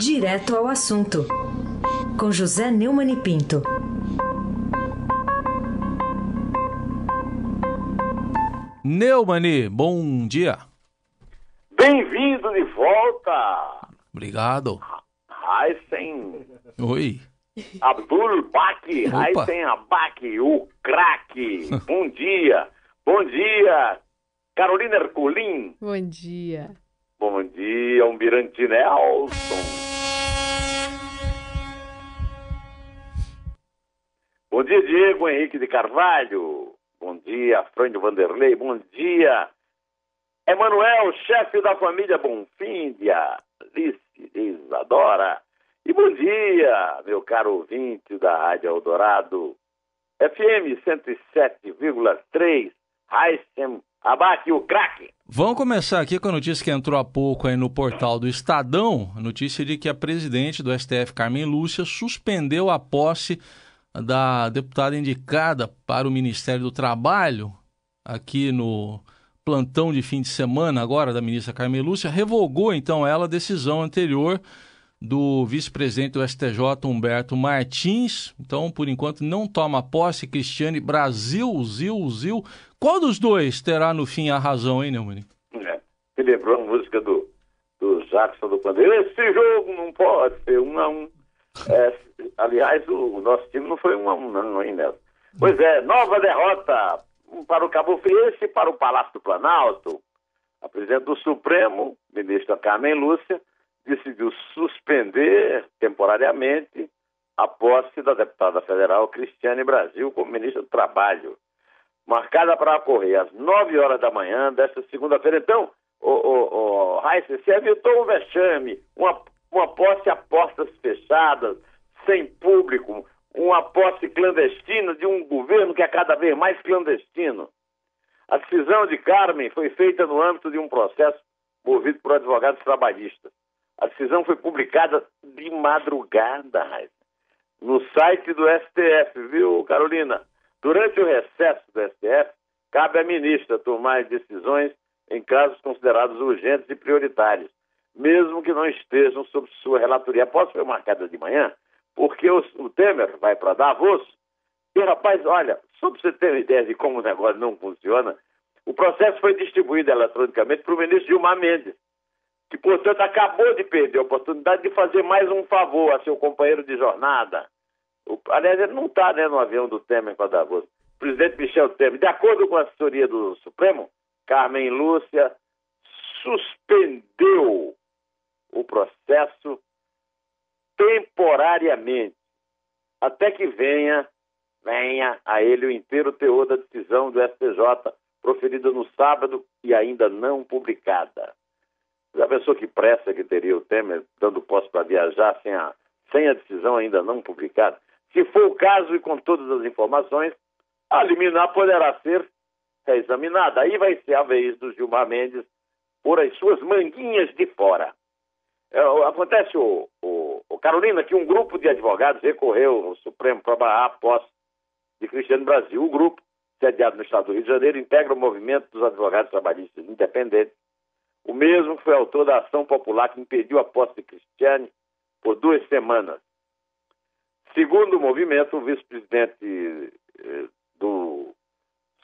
Direto ao assunto, com José Neumann e Pinto. Neumani, bom dia. Bem-vindo de volta, Obrigado. Heisen Oi. Abdul Baki. Heisen Abaki, o craque. Bom dia, bom dia, Carolina Herculin. Bom dia. Bom dia, Almirante Nelson. Bom dia, Diego Henrique de Carvalho. Bom dia, Frânio Vanderlei. Bom dia, Emanuel, chefe da família Bonfíndia, Alice Isadora. E bom dia, meu caro ouvinte da Rádio Eldorado, FM 107,3, Heissem Abaque, o craque. Vamos começar aqui com a notícia que entrou há pouco aí no portal do Estadão, a notícia de que a presidente do STF, Carmen Lúcia, suspendeu a posse da deputada indicada para o Ministério do Trabalho, aqui no plantão de fim de semana agora da ministra Carmen Lúcia, revogou então ela a decisão anterior do vice-presidente do STJ, Humberto Martins. Então, por enquanto, não toma posse Cristiane Brasil, Zil, Zil. Qual dos dois terá no fim a razão, hein, Neumann? É, lembrou a música do, do Jackson do Pandeiro. Esse jogo não pode ser um a um. É, aliás, o, nosso time não foi um a um, não, hein, Nelson? Pois é, nova derrota para o Cabo e para o Palácio do Planalto. A presidente do Supremo, ministra Carmen Lúcia, decidiu suspender temporariamente a posse da deputada federal Cristiane Brasil como ministra do Trabalho, marcada para ocorrer às 9 horas da manhã desta segunda-feira. Então, o, o, o se evitou um vexame, uma, uma posse a portas fechadas, sem público, uma posse clandestina de um governo que é cada vez mais clandestino. A decisão de Carmen foi feita no âmbito de um processo movido por advogados trabalhistas. A decisão foi publicada de madrugada, no site do STF, viu, Carolina? Durante o recesso do STF, cabe à ministra tomar decisões em casos considerados urgentes e prioritários, mesmo que não estejam sob sua relatoria. Posso ser marcada de manhã? Porque o, Temer vai para Davos. E, rapaz, olha, só para você ter uma ideia de como o negócio não funciona, o processo foi distribuído eletronicamente para o ministro Gilmar Mendes, que, portanto, acabou de perder a oportunidade de fazer mais um favor a seu companheiro de jornada. O, aliás, ele não está né, no avião do Temer com a Davos. O presidente Michel Temer, de acordo com a assessoria do Supremo, Carmen Lúcia suspendeu o processo temporariamente, até que venha, venha a ele o inteiro teor da decisão do STJ, proferida no sábado e ainda não publicada. Já pensou que pressa que teria o Temer dando posse para viajar sem a, sem a decisão ainda não publicada? Se for o caso e com todas as informações, a liminar poderá ser reexaminada. Aí vai ser a vez do Gilmar Mendes por as suas manguinhas de fora. É, acontece, o, o, Carolina, que um grupo de advogados recorreu ao Supremo para barrar a posse de Cristiano Brasil. O grupo, sediado no estado do Rio de Janeiro, integra o movimento dos advogados trabalhistas independentes, o mesmo foi autor da ação popular que impediu a posse de Cristiane por duas semanas. Segundo o movimento, o vice-presidente eh, do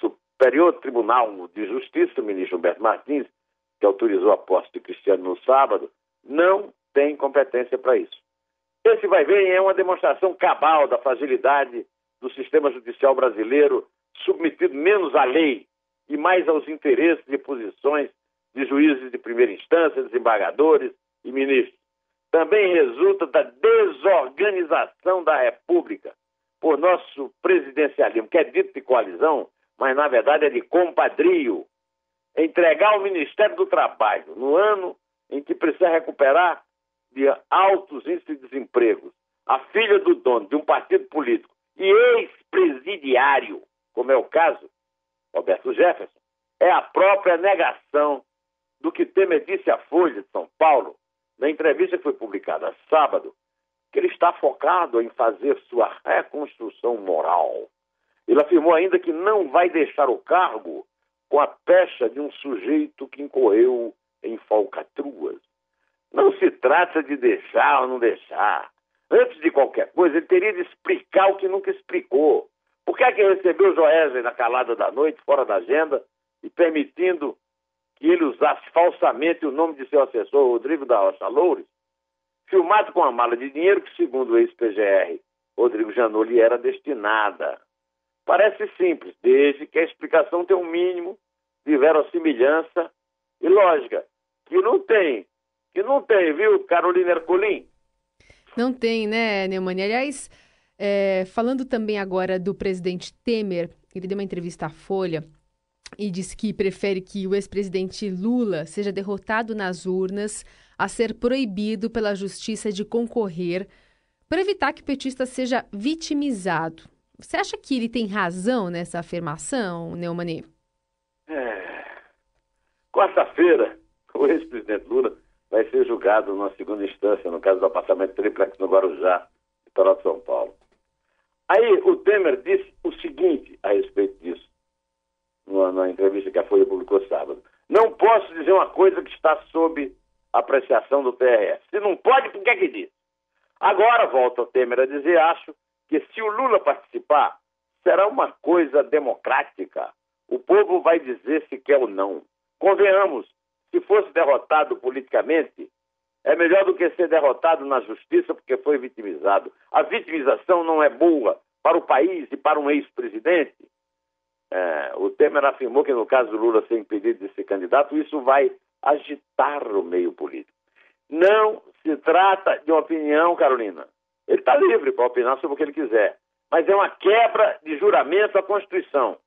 Superior Tribunal de Justiça, o ministro Humberto Martins, que autorizou a posse de Cristiano no sábado, não tem competência para isso. Esse vai ver é uma demonstração cabal da fragilidade do sistema judicial brasileiro, submetido menos à lei e mais aos interesses e posições de juízes de primeira instância, desembargadores e ministros. Também resulta da desorganização da República por nosso presidencialismo, que é dito de coalizão, mas na verdade é de compadrio. Entregar o Ministério do Trabalho no ano em que precisa recuperar altos índices de desemprego, a filha do dono de um partido político e ex-presidiário, como é o caso, Roberto Jefferson, é a própria negação do que Temer disse à Folha de São Paulo, na entrevista que foi publicada sábado, que ele está focado em fazer sua reconstrução moral. Ele afirmou ainda que não vai deixar o cargo com a pecha de um sujeito que incorreu em falcatruas. Não se trata de deixar ou não deixar. Antes de qualquer coisa, ele teria de explicar o que nunca explicou. Por que é que recebeu Joesley na calada da noite, fora da agenda, e permitindo que ele usasse falsamente o nome de seu assessor, Rodrigo da Rocha Loures, filmado com uma mala de dinheiro que, segundo o ex-PGR, Rodrigo Janot, lhe era destinada. Parece simples, desde que a explicação tenha um mínimo de verossimilhança e lógica, que não tem, que não tem, viu, Carolina Ercolim? Não tem, né, Neumann? Aliás, é, falando também agora do presidente Temer, ele deu uma entrevista à Folha e disse que prefere que o ex-presidente Lula seja derrotado nas urnas a ser proibido pela justiça de concorrer para evitar que o petista seja vitimizado. Você acha que ele tem razão nessa afirmação, Neumann? É. Quarta-feira, o ex-presidente Lula vai ser julgado numa segunda instância, no caso do apartamento triplex no Guarujá, litoral de São Paulo. Aí o Temer disse o seguinte a respeito disso, numa, entrevista que a Folha publicou sábado. Não posso dizer uma coisa que está sob apreciação do TRF. Se não pode, por que é que diz? Agora, volta o Temer a dizer, acho que se o Lula participar, será uma coisa democrática. O povo vai dizer se quer ou não. Convenhamos, se fosse derrotado politicamente, é melhor do que ser derrotado na justiça porque foi vitimizado. A vitimização não é boa para o país e para um ex-presidente. É, o Temer afirmou que, no caso do Lula ser impedido de ser candidato, isso vai agitar o meio político. Não se trata de uma opinião, Carolina. Ele está livre para opinar sobre o que ele quiser. Mas é uma quebra de juramento à Constituição,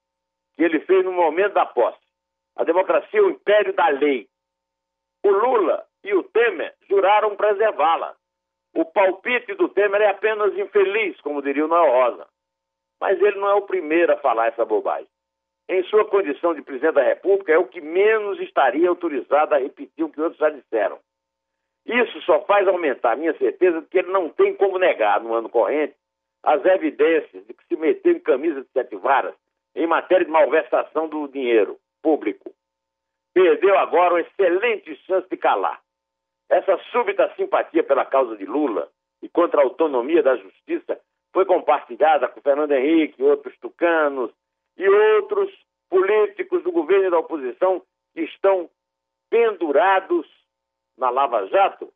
que ele fez no momento da posse. A democracia é o império da lei. O Lula e o Temer juraram preservá-la. O palpite do Temer é apenas infeliz, como diria o Noel Rosa. Mas ele não é o primeiro a falar essa bobagem. Em sua condição de presidente da República, é o que menos estaria autorizado a repetir o que outros já disseram. Isso só faz aumentar a minha certeza de que ele não tem como negar, no ano corrente, as evidências de que se meteu em camisa de sete varas em matéria de malversação do dinheiro público. Perdeu agora uma excelente chance de calar. Essa súbita simpatia pela causa de Lula e contra a autonomia da justiça foi compartilhada com Fernando Henrique, outros tucanos e outros políticos do governo e da oposição que estão pendurados na Lava Jato.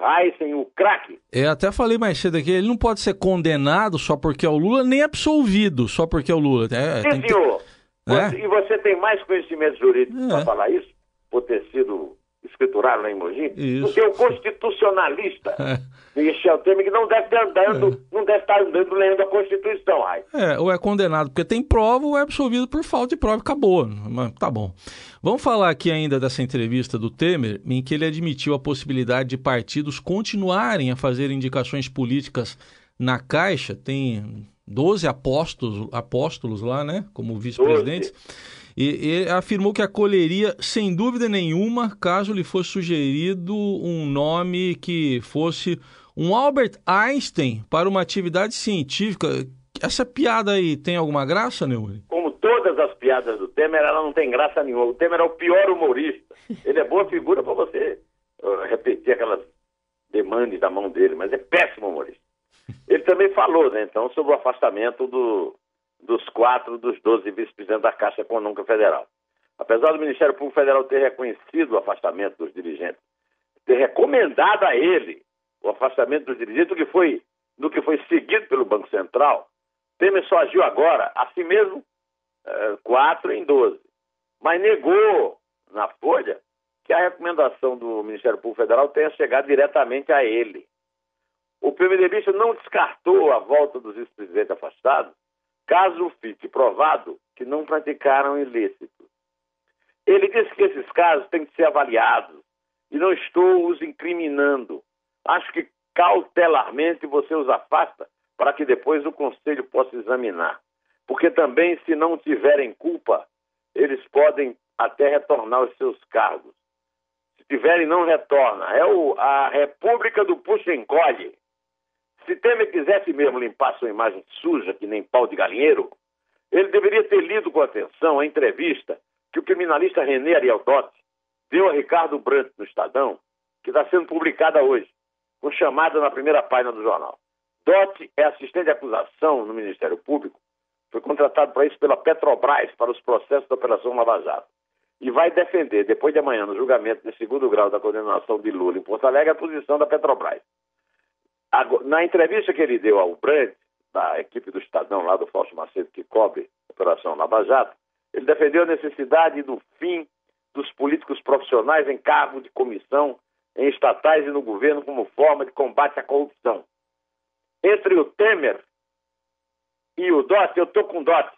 Heisen, o craque. É, até falei mais cedo aqui, ele não pode ser condenado só porque é o Lula, nem absolvido só porque é o Lula. É, Sim, senhor. Você, e você tem mais conhecimento jurídico é. para falar isso, por ter sido escriturado lá em Mogi, isso. do que o constitucionalista. É. Michel Temer, que não deve estar andando, é. não deve estar andando lendo a Constituição, ai. É, ou é condenado porque tem prova, ou é absolvido por falta de prova acabou. Mas, tá bom. Vamos falar aqui ainda dessa entrevista do Temer, em que ele admitiu a possibilidade de partidos continuarem a fazer indicações políticas na Caixa. Tem 12 apóstolos, apóstolos lá, né? Como vice-presidentes. E, e afirmou que acolheria, sem dúvida nenhuma, caso lhe fosse sugerido um nome que fosse um Albert Einstein para uma atividade científica. Essa piada aí tem alguma graça, Neumann? Como todas as piadas do Temer, ela não tem graça nenhuma. O Temer é o pior humorista. Ele é boa figura para você uh, repetir aquelas demandas da mão dele, mas é péssimo humorista. Ele também falou, né, então, sobre o afastamento do, dos quatro dos doze vice-presidentes da Caixa Econômica Federal. Apesar do Ministério Público Federal ter reconhecido o afastamento dos dirigentes, ter recomendado a ele o afastamento dos dirigentes, que foi, do que foi seguido pelo Banco Central, Temer só agiu agora, a si mesmo, é, quatro em doze. Mas negou na Folha que a recomendação do Ministério Público Federal tenha chegado diretamente a ele. O PMDBista não descartou a volta dos ex-presidentes afastados, caso fique provado que não praticaram ilícitos. Ele disse que esses casos têm que ser avaliados e não estou os incriminando. Acho que cautelarmente você os afasta para que depois o conselho possa examinar. Porque também, se não tiverem culpa, eles podem até retornar aos seus cargos. Se tiverem, não retorna. É o, a República do Puxa-Encolhe. Se Temer quisesse mesmo limpar sua imagem suja, que nem pau de galinheiro, ele deveria ter lido com atenção a entrevista que o criminalista René Ariel Dotti deu a Ricardo Brandt no Estadão, que está sendo publicada hoje, com chamada na primeira página do jornal. Dotti é assistente de acusação no Ministério Público, foi contratado para isso pela Petrobras para os processos da Operação Lava Jato. E vai defender, depois de amanhã, no julgamento de segundo grau da condenação de Lula em Porto Alegre, a posição da Petrobras. Na entrevista que ele deu ao Brandt, da equipe do Estadão, lá do Fausto Macedo, que cobre a Operação Lava Jato, ele defendeu a necessidade do fim dos políticos profissionais em cargo de comissão em estatais e no governo como forma de combate à corrupção. Entre o Temer e o Dotti, eu estou com o Dotti.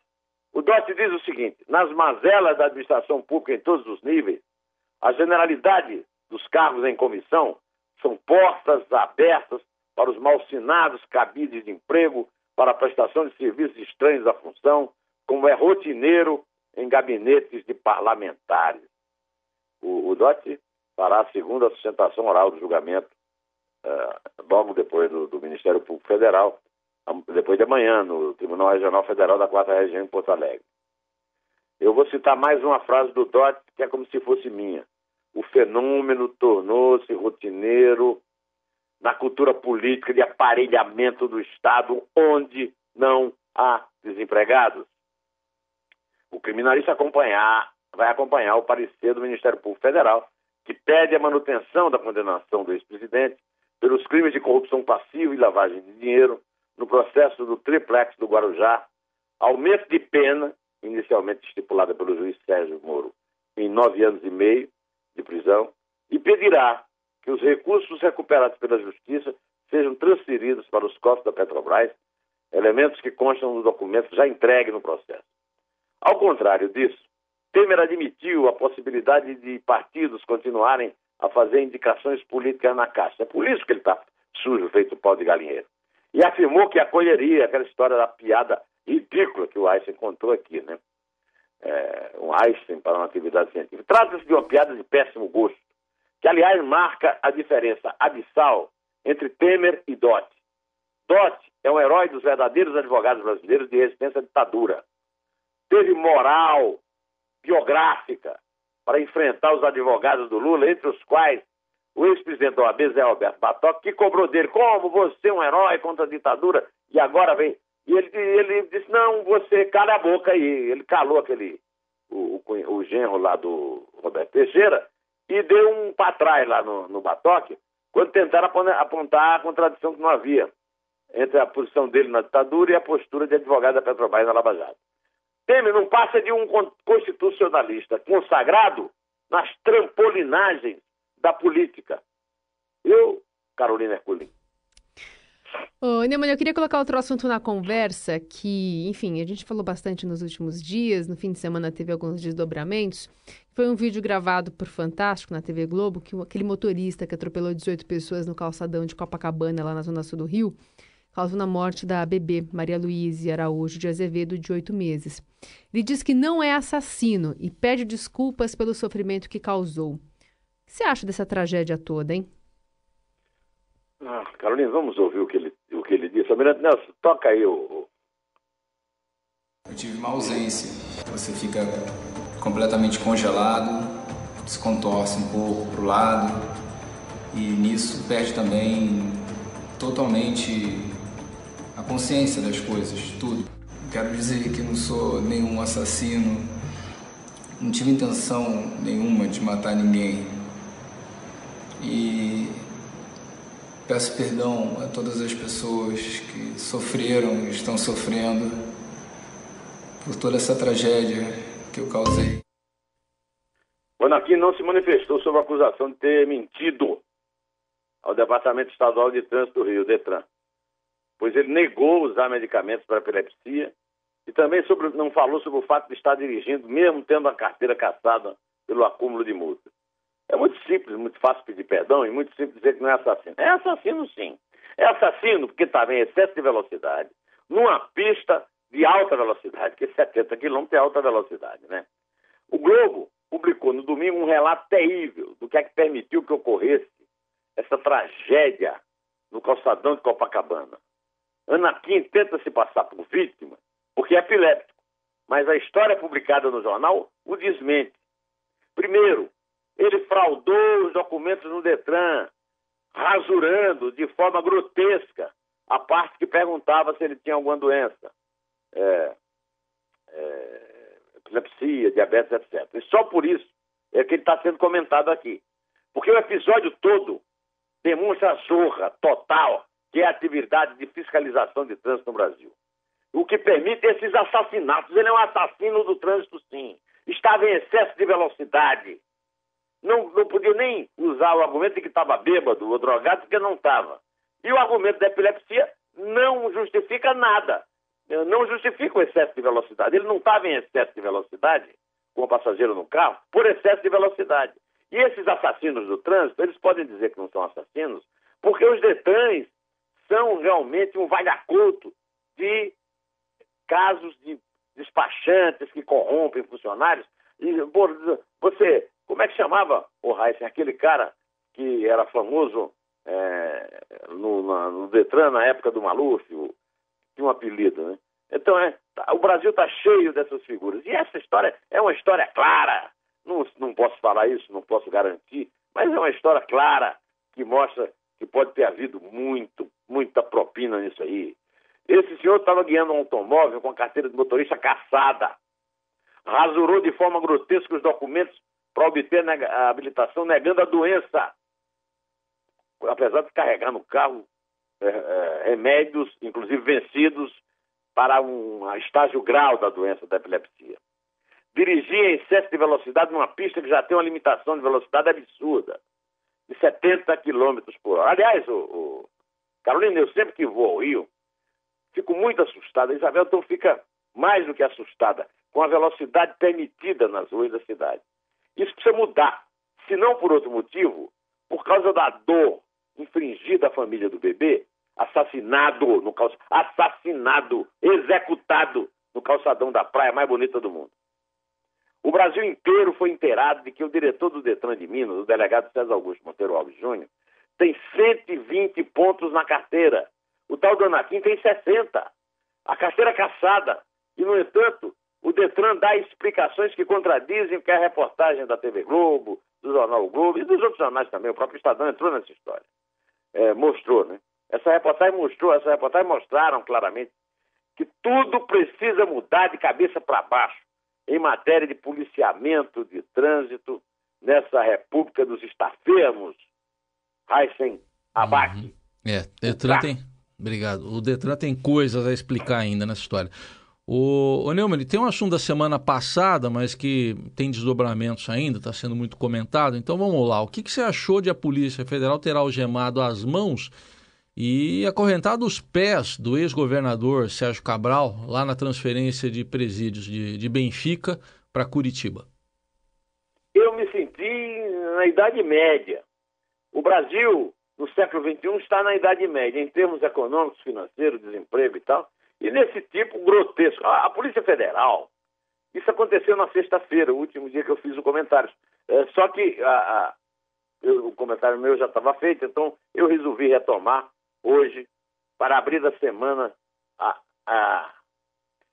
O Dotti diz o seguinte: nas mazelas da administração pública em todos os níveis, a generalidade dos cargos em comissão são portas abertas para os malsinados cabides de emprego para a prestação de serviços estranhos à função, como é rotineiro em gabinetes de parlamentares. O, o Dotti fará a segunda sustentação oral do julgamento, uh, logo depois do, do, Ministério Público Federal, depois de amanhã, no Tribunal Regional Federal da Quarta Região em Porto Alegre. Eu vou citar mais uma frase do Dotti, que é como se fosse minha. O fenômeno tornou-se rotineiro na cultura política de aparelhamento do Estado, onde não há desempregados. O criminalista acompanhar, vai acompanhar o parecer do Ministério Público Federal, que pede a manutenção da condenação do ex-presidente pelos crimes de corrupção passiva e lavagem de dinheiro no processo do triplex do Guarujá, aumento de pena, inicialmente estipulada pelo juiz Sérgio Moro, em nove anos e meio de prisão, e pedirá que os recursos recuperados pela Justiça sejam transferidos para os cofres da Petrobras, elementos que constam no documento já entregue no processo. Ao contrário disso, Temer admitiu a possibilidade de partidos continuarem a fazer indicações políticas na Caixa. É por isso que ele está sujo, feito pau de galinheiro. E afirmou que acolheria aquela história da piada ridícula que o Einstein contou aqui, né? É, um Einstein para uma atividade científica. Trata-se de uma piada de péssimo gosto, que, aliás, marca a diferença abissal entre Temer e Dott. Dott é um herói dos verdadeiros advogados brasileiros de resistência à ditadura teve moral biográfica para enfrentar os advogados do Lula, entre os quais o ex-presidente da OAB, Zé Alberto Batoc, que cobrou dele, como você é um herói contra a ditadura, e agora vem... E ele, ele disse, não, você cala a boca aí. Ele calou aquele, o, o, o genro lá do Roberto Teixeira, e deu um para trás lá no, no Batoque, quando tentaram apontar a contradição que não havia entre a posição dele na ditadura e a postura de advogado da Petrobras na Lava Jato. Temer não passa de um constitucionalista consagrado nas trampolinagens da política. Eu, Carolina Herculin. Ô, Neumann, eu queria colocar outro assunto na conversa que, enfim, a gente falou bastante nos últimos dias, no fim de semana teve alguns desdobramentos. Foi um vídeo gravado por Fantástico na TV Globo, que aquele motorista que atropelou 18 pessoas no calçadão de Copacabana, lá na zona sul do Rio, causou na morte da bebê Maria Luísa Araújo de Azevedo, de oito meses. Ele diz que não é assassino e pede desculpas pelo sofrimento que causou. O que você acha dessa tragédia toda, hein? Ah, Carolina, vamos ouvir o que ele, o que ele disse. Almirante Nelson, toca aí o. Eu tive uma ausência. Você fica completamente congelado, se contorce um pouco para o lado e nisso perde também totalmente a consciência das coisas, tudo. Quero dizer que não sou nenhum assassino, não tive intenção nenhuma de matar ninguém. E peço perdão a todas as pessoas que sofreram e estão sofrendo por toda essa tragédia que eu causei. O aqui não se manifestou sobre a acusação de ter mentido ao Departamento Estadual de Trânsito do Rio, DETRAN pois ele negou usar medicamentos para epilepsia e também sobre, não falou sobre o fato de estar dirigindo, mesmo tendo a carteira caçada pelo acúmulo de multas. É muito simples, muito fácil pedir perdão e muito simples dizer que não é assassino. É assassino, sim. É assassino porque estava em excesso de velocidade, numa pista de alta velocidade, que 70 km é alta velocidade, né? O Globo publicou no domingo um relato terrível do que é que permitiu que ocorresse essa tragédia no calçadão de Copacabana. Anakin tenta se passar por vítima porque é epiléptico, mas a história publicada no jornal o desmente. Primeiro, Ele fraudou os documentos no Detran, rasurando de forma grotesca a parte que perguntava se ele tinha alguma doença. É, é, epilepsia, diabetes, etc. E só por isso é que ele está sendo comentado aqui. Porque o episódio todo demonstra a zorra total que é a atividade de fiscalização de trânsito no Brasil. O que permite esses assassinatos. Ele é um assassino do trânsito, sim. Estava em excesso de velocidade. Não, não podia nem usar o argumento de que estava bêbado ou drogado, porque não estava. E o argumento da epilepsia não justifica nada. Não justifica o excesso de velocidade. Ele não estava em excesso de velocidade, com o passageiro no carro, por excesso de velocidade. E esses assassinos do trânsito, eles podem dizer que não são assassinos, porque os detães são realmente um valhacoto de casos de despachantes que corrompem funcionários. E você, como é que chamava o Heisen, aquele cara que era famoso é, no, na, no, Detran na época do Maluf, o, tinha um apelido, né? Então, é, tá, o Brasil está cheio dessas figuras. E essa história é uma história clara. Não, não posso falar isso, não posso garantir, mas é uma história clara que mostra que pode ter havido muito, muita propina nisso aí. Esse senhor estava guiando um automóvel com a carteira de motorista caçada. Rasurou de forma grotesca os documentos para obter a habilitação, negando a doença. Apesar de carregar no carro é, é, remédios, inclusive vencidos, para um estágio grau da doença da epilepsia. Dirigia em excesso de velocidade numa pista que já tem uma limitação de velocidade absurda, de 70 km por hora. Aliás, o, o... Carolina, eu sempre que vou ao Rio, fico muito assustada. Isabel então fica mais do que assustada com a velocidade permitida nas ruas da cidade. Isso precisa mudar. Se não por outro motivo, por causa da dor infringida à família do bebê, assassinado no calç... assassinado, executado no calçadão da praia mais bonita do mundo. O Brasil inteiro foi inteirado de que o diretor do Detran de Minas, o delegado César Augusto Monteiro Alves Júnior, tem 120 pontos na carteira. O tal Donatim tem 60. A carteira caçada. E, no entanto, o Detran dá explicações que contradizem o que é a reportagem da TV Globo, do Jornal Globo e dos outros jornais também. O próprio Estadão entrou nessa história. É, mostrou, né? Essa reportagem mostrou, essa reportagem mostraram claramente que tudo precisa mudar de cabeça para baixo em matéria de policiamento de trânsito nessa República dos Estafermos. Heisen Abac. Uhum. É, Detran tem. Obrigado. O Detran tem coisas a explicar ainda nessa história. O, o Neumann, tem um assunto da semana passada, mas que tem desdobramentos ainda, está sendo muito comentado. Então vamos lá. O que, que você achou de a Polícia Federal ter algemado as mãos e acorrentado os pés do ex-governador Sérgio Cabral lá na transferência de presídios de, de Benfica para Curitiba? Eu me senti na Idade Média. O Brasil, no século XXI, está na Idade Média, em termos econômicos, financeiros, desemprego e tal. E nesse tipo grotesco. A, Polícia Federal, isso aconteceu na sexta-feira, o último dia que eu fiz o comentário. É, só que a, a, eu, o comentário meu já estava feito, então eu resolvi retomar hoje para abrir a semana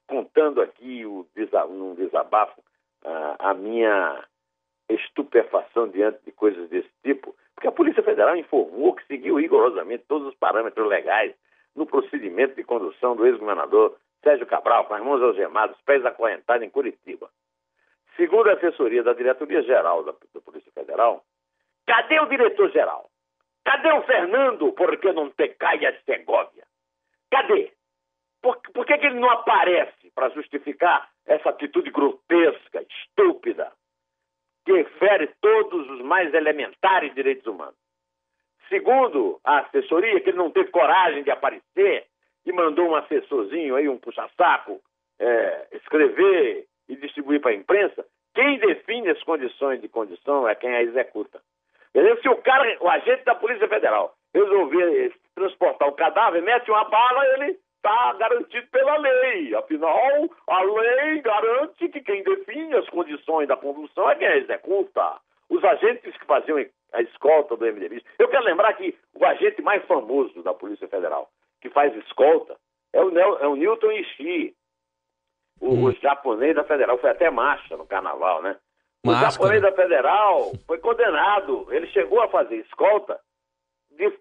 contando aqui o, num desabafo a minha estupefação diante de coisas desse tipo, porque a Polícia Federal informou que seguiu rigorosamente todos os parâmetros legais no procedimento de condução do ex-governador Sérgio Cabral, com as mãos algemadas, pés acorrentados em Curitiba. Segundo a assessoria da Diretoria-Geral da, da Polícia Federal, cadê o diretor-geral? Cadê o Fernando? Porque não te caia de Segovia? Cadê? Por, por que, que ele não aparece para justificar essa atitude grotesca, estúpida, que fere todos os mais elementares direitos humanos? Segundo a assessoria, que ele não teve coragem de aparecer e mandou um assessorzinho aí, um puxa-saco, é, escrever e distribuir para a imprensa, quem define as condições de condição é quem a executa. Se o cara, o agente da Polícia Federal, resolver transportar o cadáver, mete uma bala, ele está garantido pela lei. Afinal, a lei garante que quem define as condições da condução é quem a executa. Os agentes que faziam a escolta do MDB. Eu quero lembrar que o agente mais famoso da Polícia Federal que faz escolta é o, é o Newton Ishii, o, hum. o, japonês da Federal. Foi até marcha no carnaval, né? O japonês da Federal foi condenado. Ele chegou a fazer escolta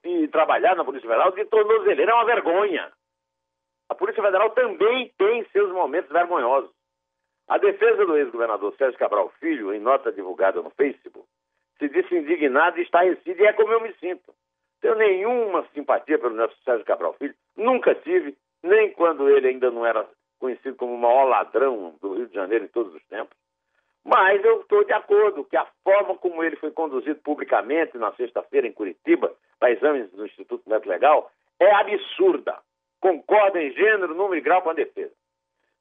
e trabalhar na Polícia Federal de tornozeleira. É uma vergonha. A Polícia Federal também tem seus momentos vergonhosos. A defesa do ex-governador Sérgio Cabral Filho, em nota divulgada no Facebook, se disse indignada e estarrecida, e é como eu me sinto. Tenho nenhuma simpatia pelo nosso Sérgio Cabral Filho, nunca tive, nem quando ele ainda não era conhecido como o maior ladrão do Rio de Janeiro em todos os tempos. Mas eu estou de acordo que a forma como ele foi conduzido publicamente na sexta-feira em Curitiba, para exames do Instituto Médico Legal, é absurda. Concordo em gênero, número e grau com a defesa.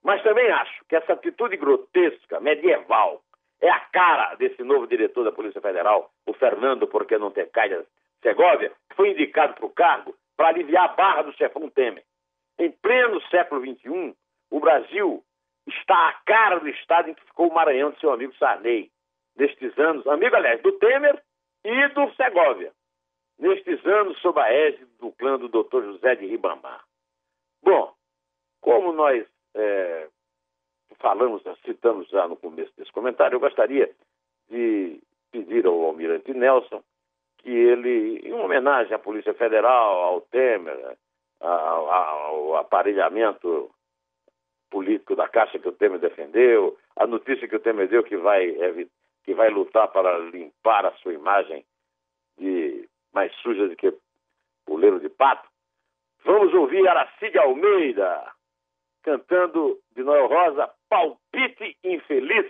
Mas também acho que essa atitude grotesca, medieval, é a cara desse novo diretor da Polícia Federal, o Fernando, porque não tem caia Segovia, que foi indicado para o cargo para aliviar a barra do chefão Temer. Em pleno século XXI, o Brasil está à cara do estado em que ficou o Maranhão de seu amigo Sarney, nestes anos, amigo, aliás, do Temer e do Segovia, nestes anos sob a égide do clã do Dr. José de Ribamar. Bom, como nós é, falamos, citamos já no começo desse comentário, eu gostaria de pedir ao Almirante Nelson que ele, em homenagem à Polícia Federal, ao Temer, ao, ao aparelhamento político da Caixa que o Temer defendeu, a notícia que o Temer deu que vai, que vai lutar para limpar a sua imagem de mais suja do que puleiro de pato. Vamos ouvir Aracide Almeida cantando de Noel Rosa Palpite Infeliz.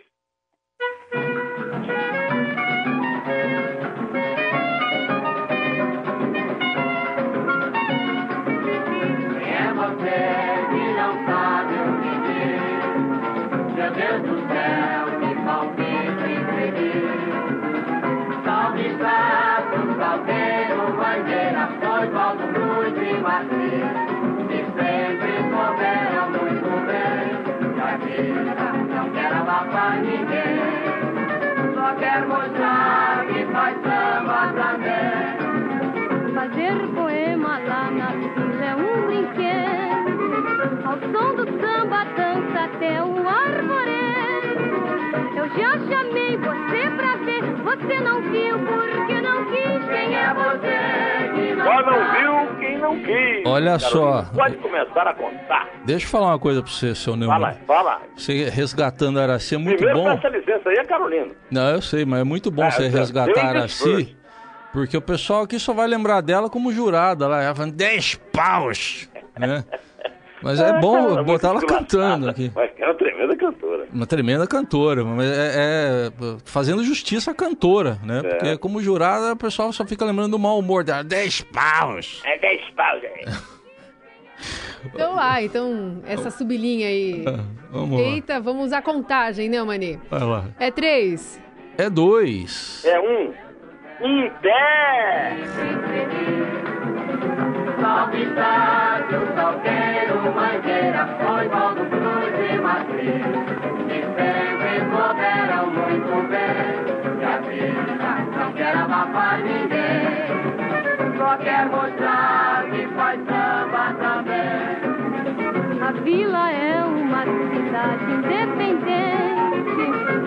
Fazer poema lá na vila é um brinquedo. Ao som do samba dança até o arvoredo. Eu já chamei você pra ver, você não viu porque não quis. Quem é você? Não Só não viu quem não quis. Olha só. Pode começar a contar. Deixa eu falar uma coisa pra você, seu Neumann. Fala, fala. Você resgatando a Araci é muito Primeiro, bom. Primeiro, peça licença aí, é Carolina. Não, eu sei, mas é muito bom é, você resgatar a Araci. Porque o pessoal aqui só vai lembrar dela como jurada. Ela ia falando 10 paus, né? Mas é bom botar ela cantando aqui. É uma tremenda cantora. Uma tremenda cantora, mas é, é fazendo justiça à cantora, né? É. Porque como jurada, o pessoal só fica lembrando do mau humor dela. 10 paus! É 10 paus, é. Então lá, então, essa sublinha aí. vamos Eita, lá. vamos à contagem, né, Mani? Vai lá. É três. É dois. É um pé. Salve solteiro, mangueira, foi Cruz e Matriz, muito bem, a não quer ninguém, só quer mostrar que faz também. A vila é uma cidade independente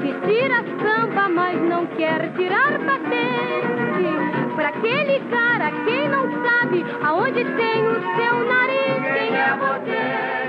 que tira samba, mas não quer tirar patente. Pra aquele cara, quem não sabe aonde tem o seu nariz, quem é você?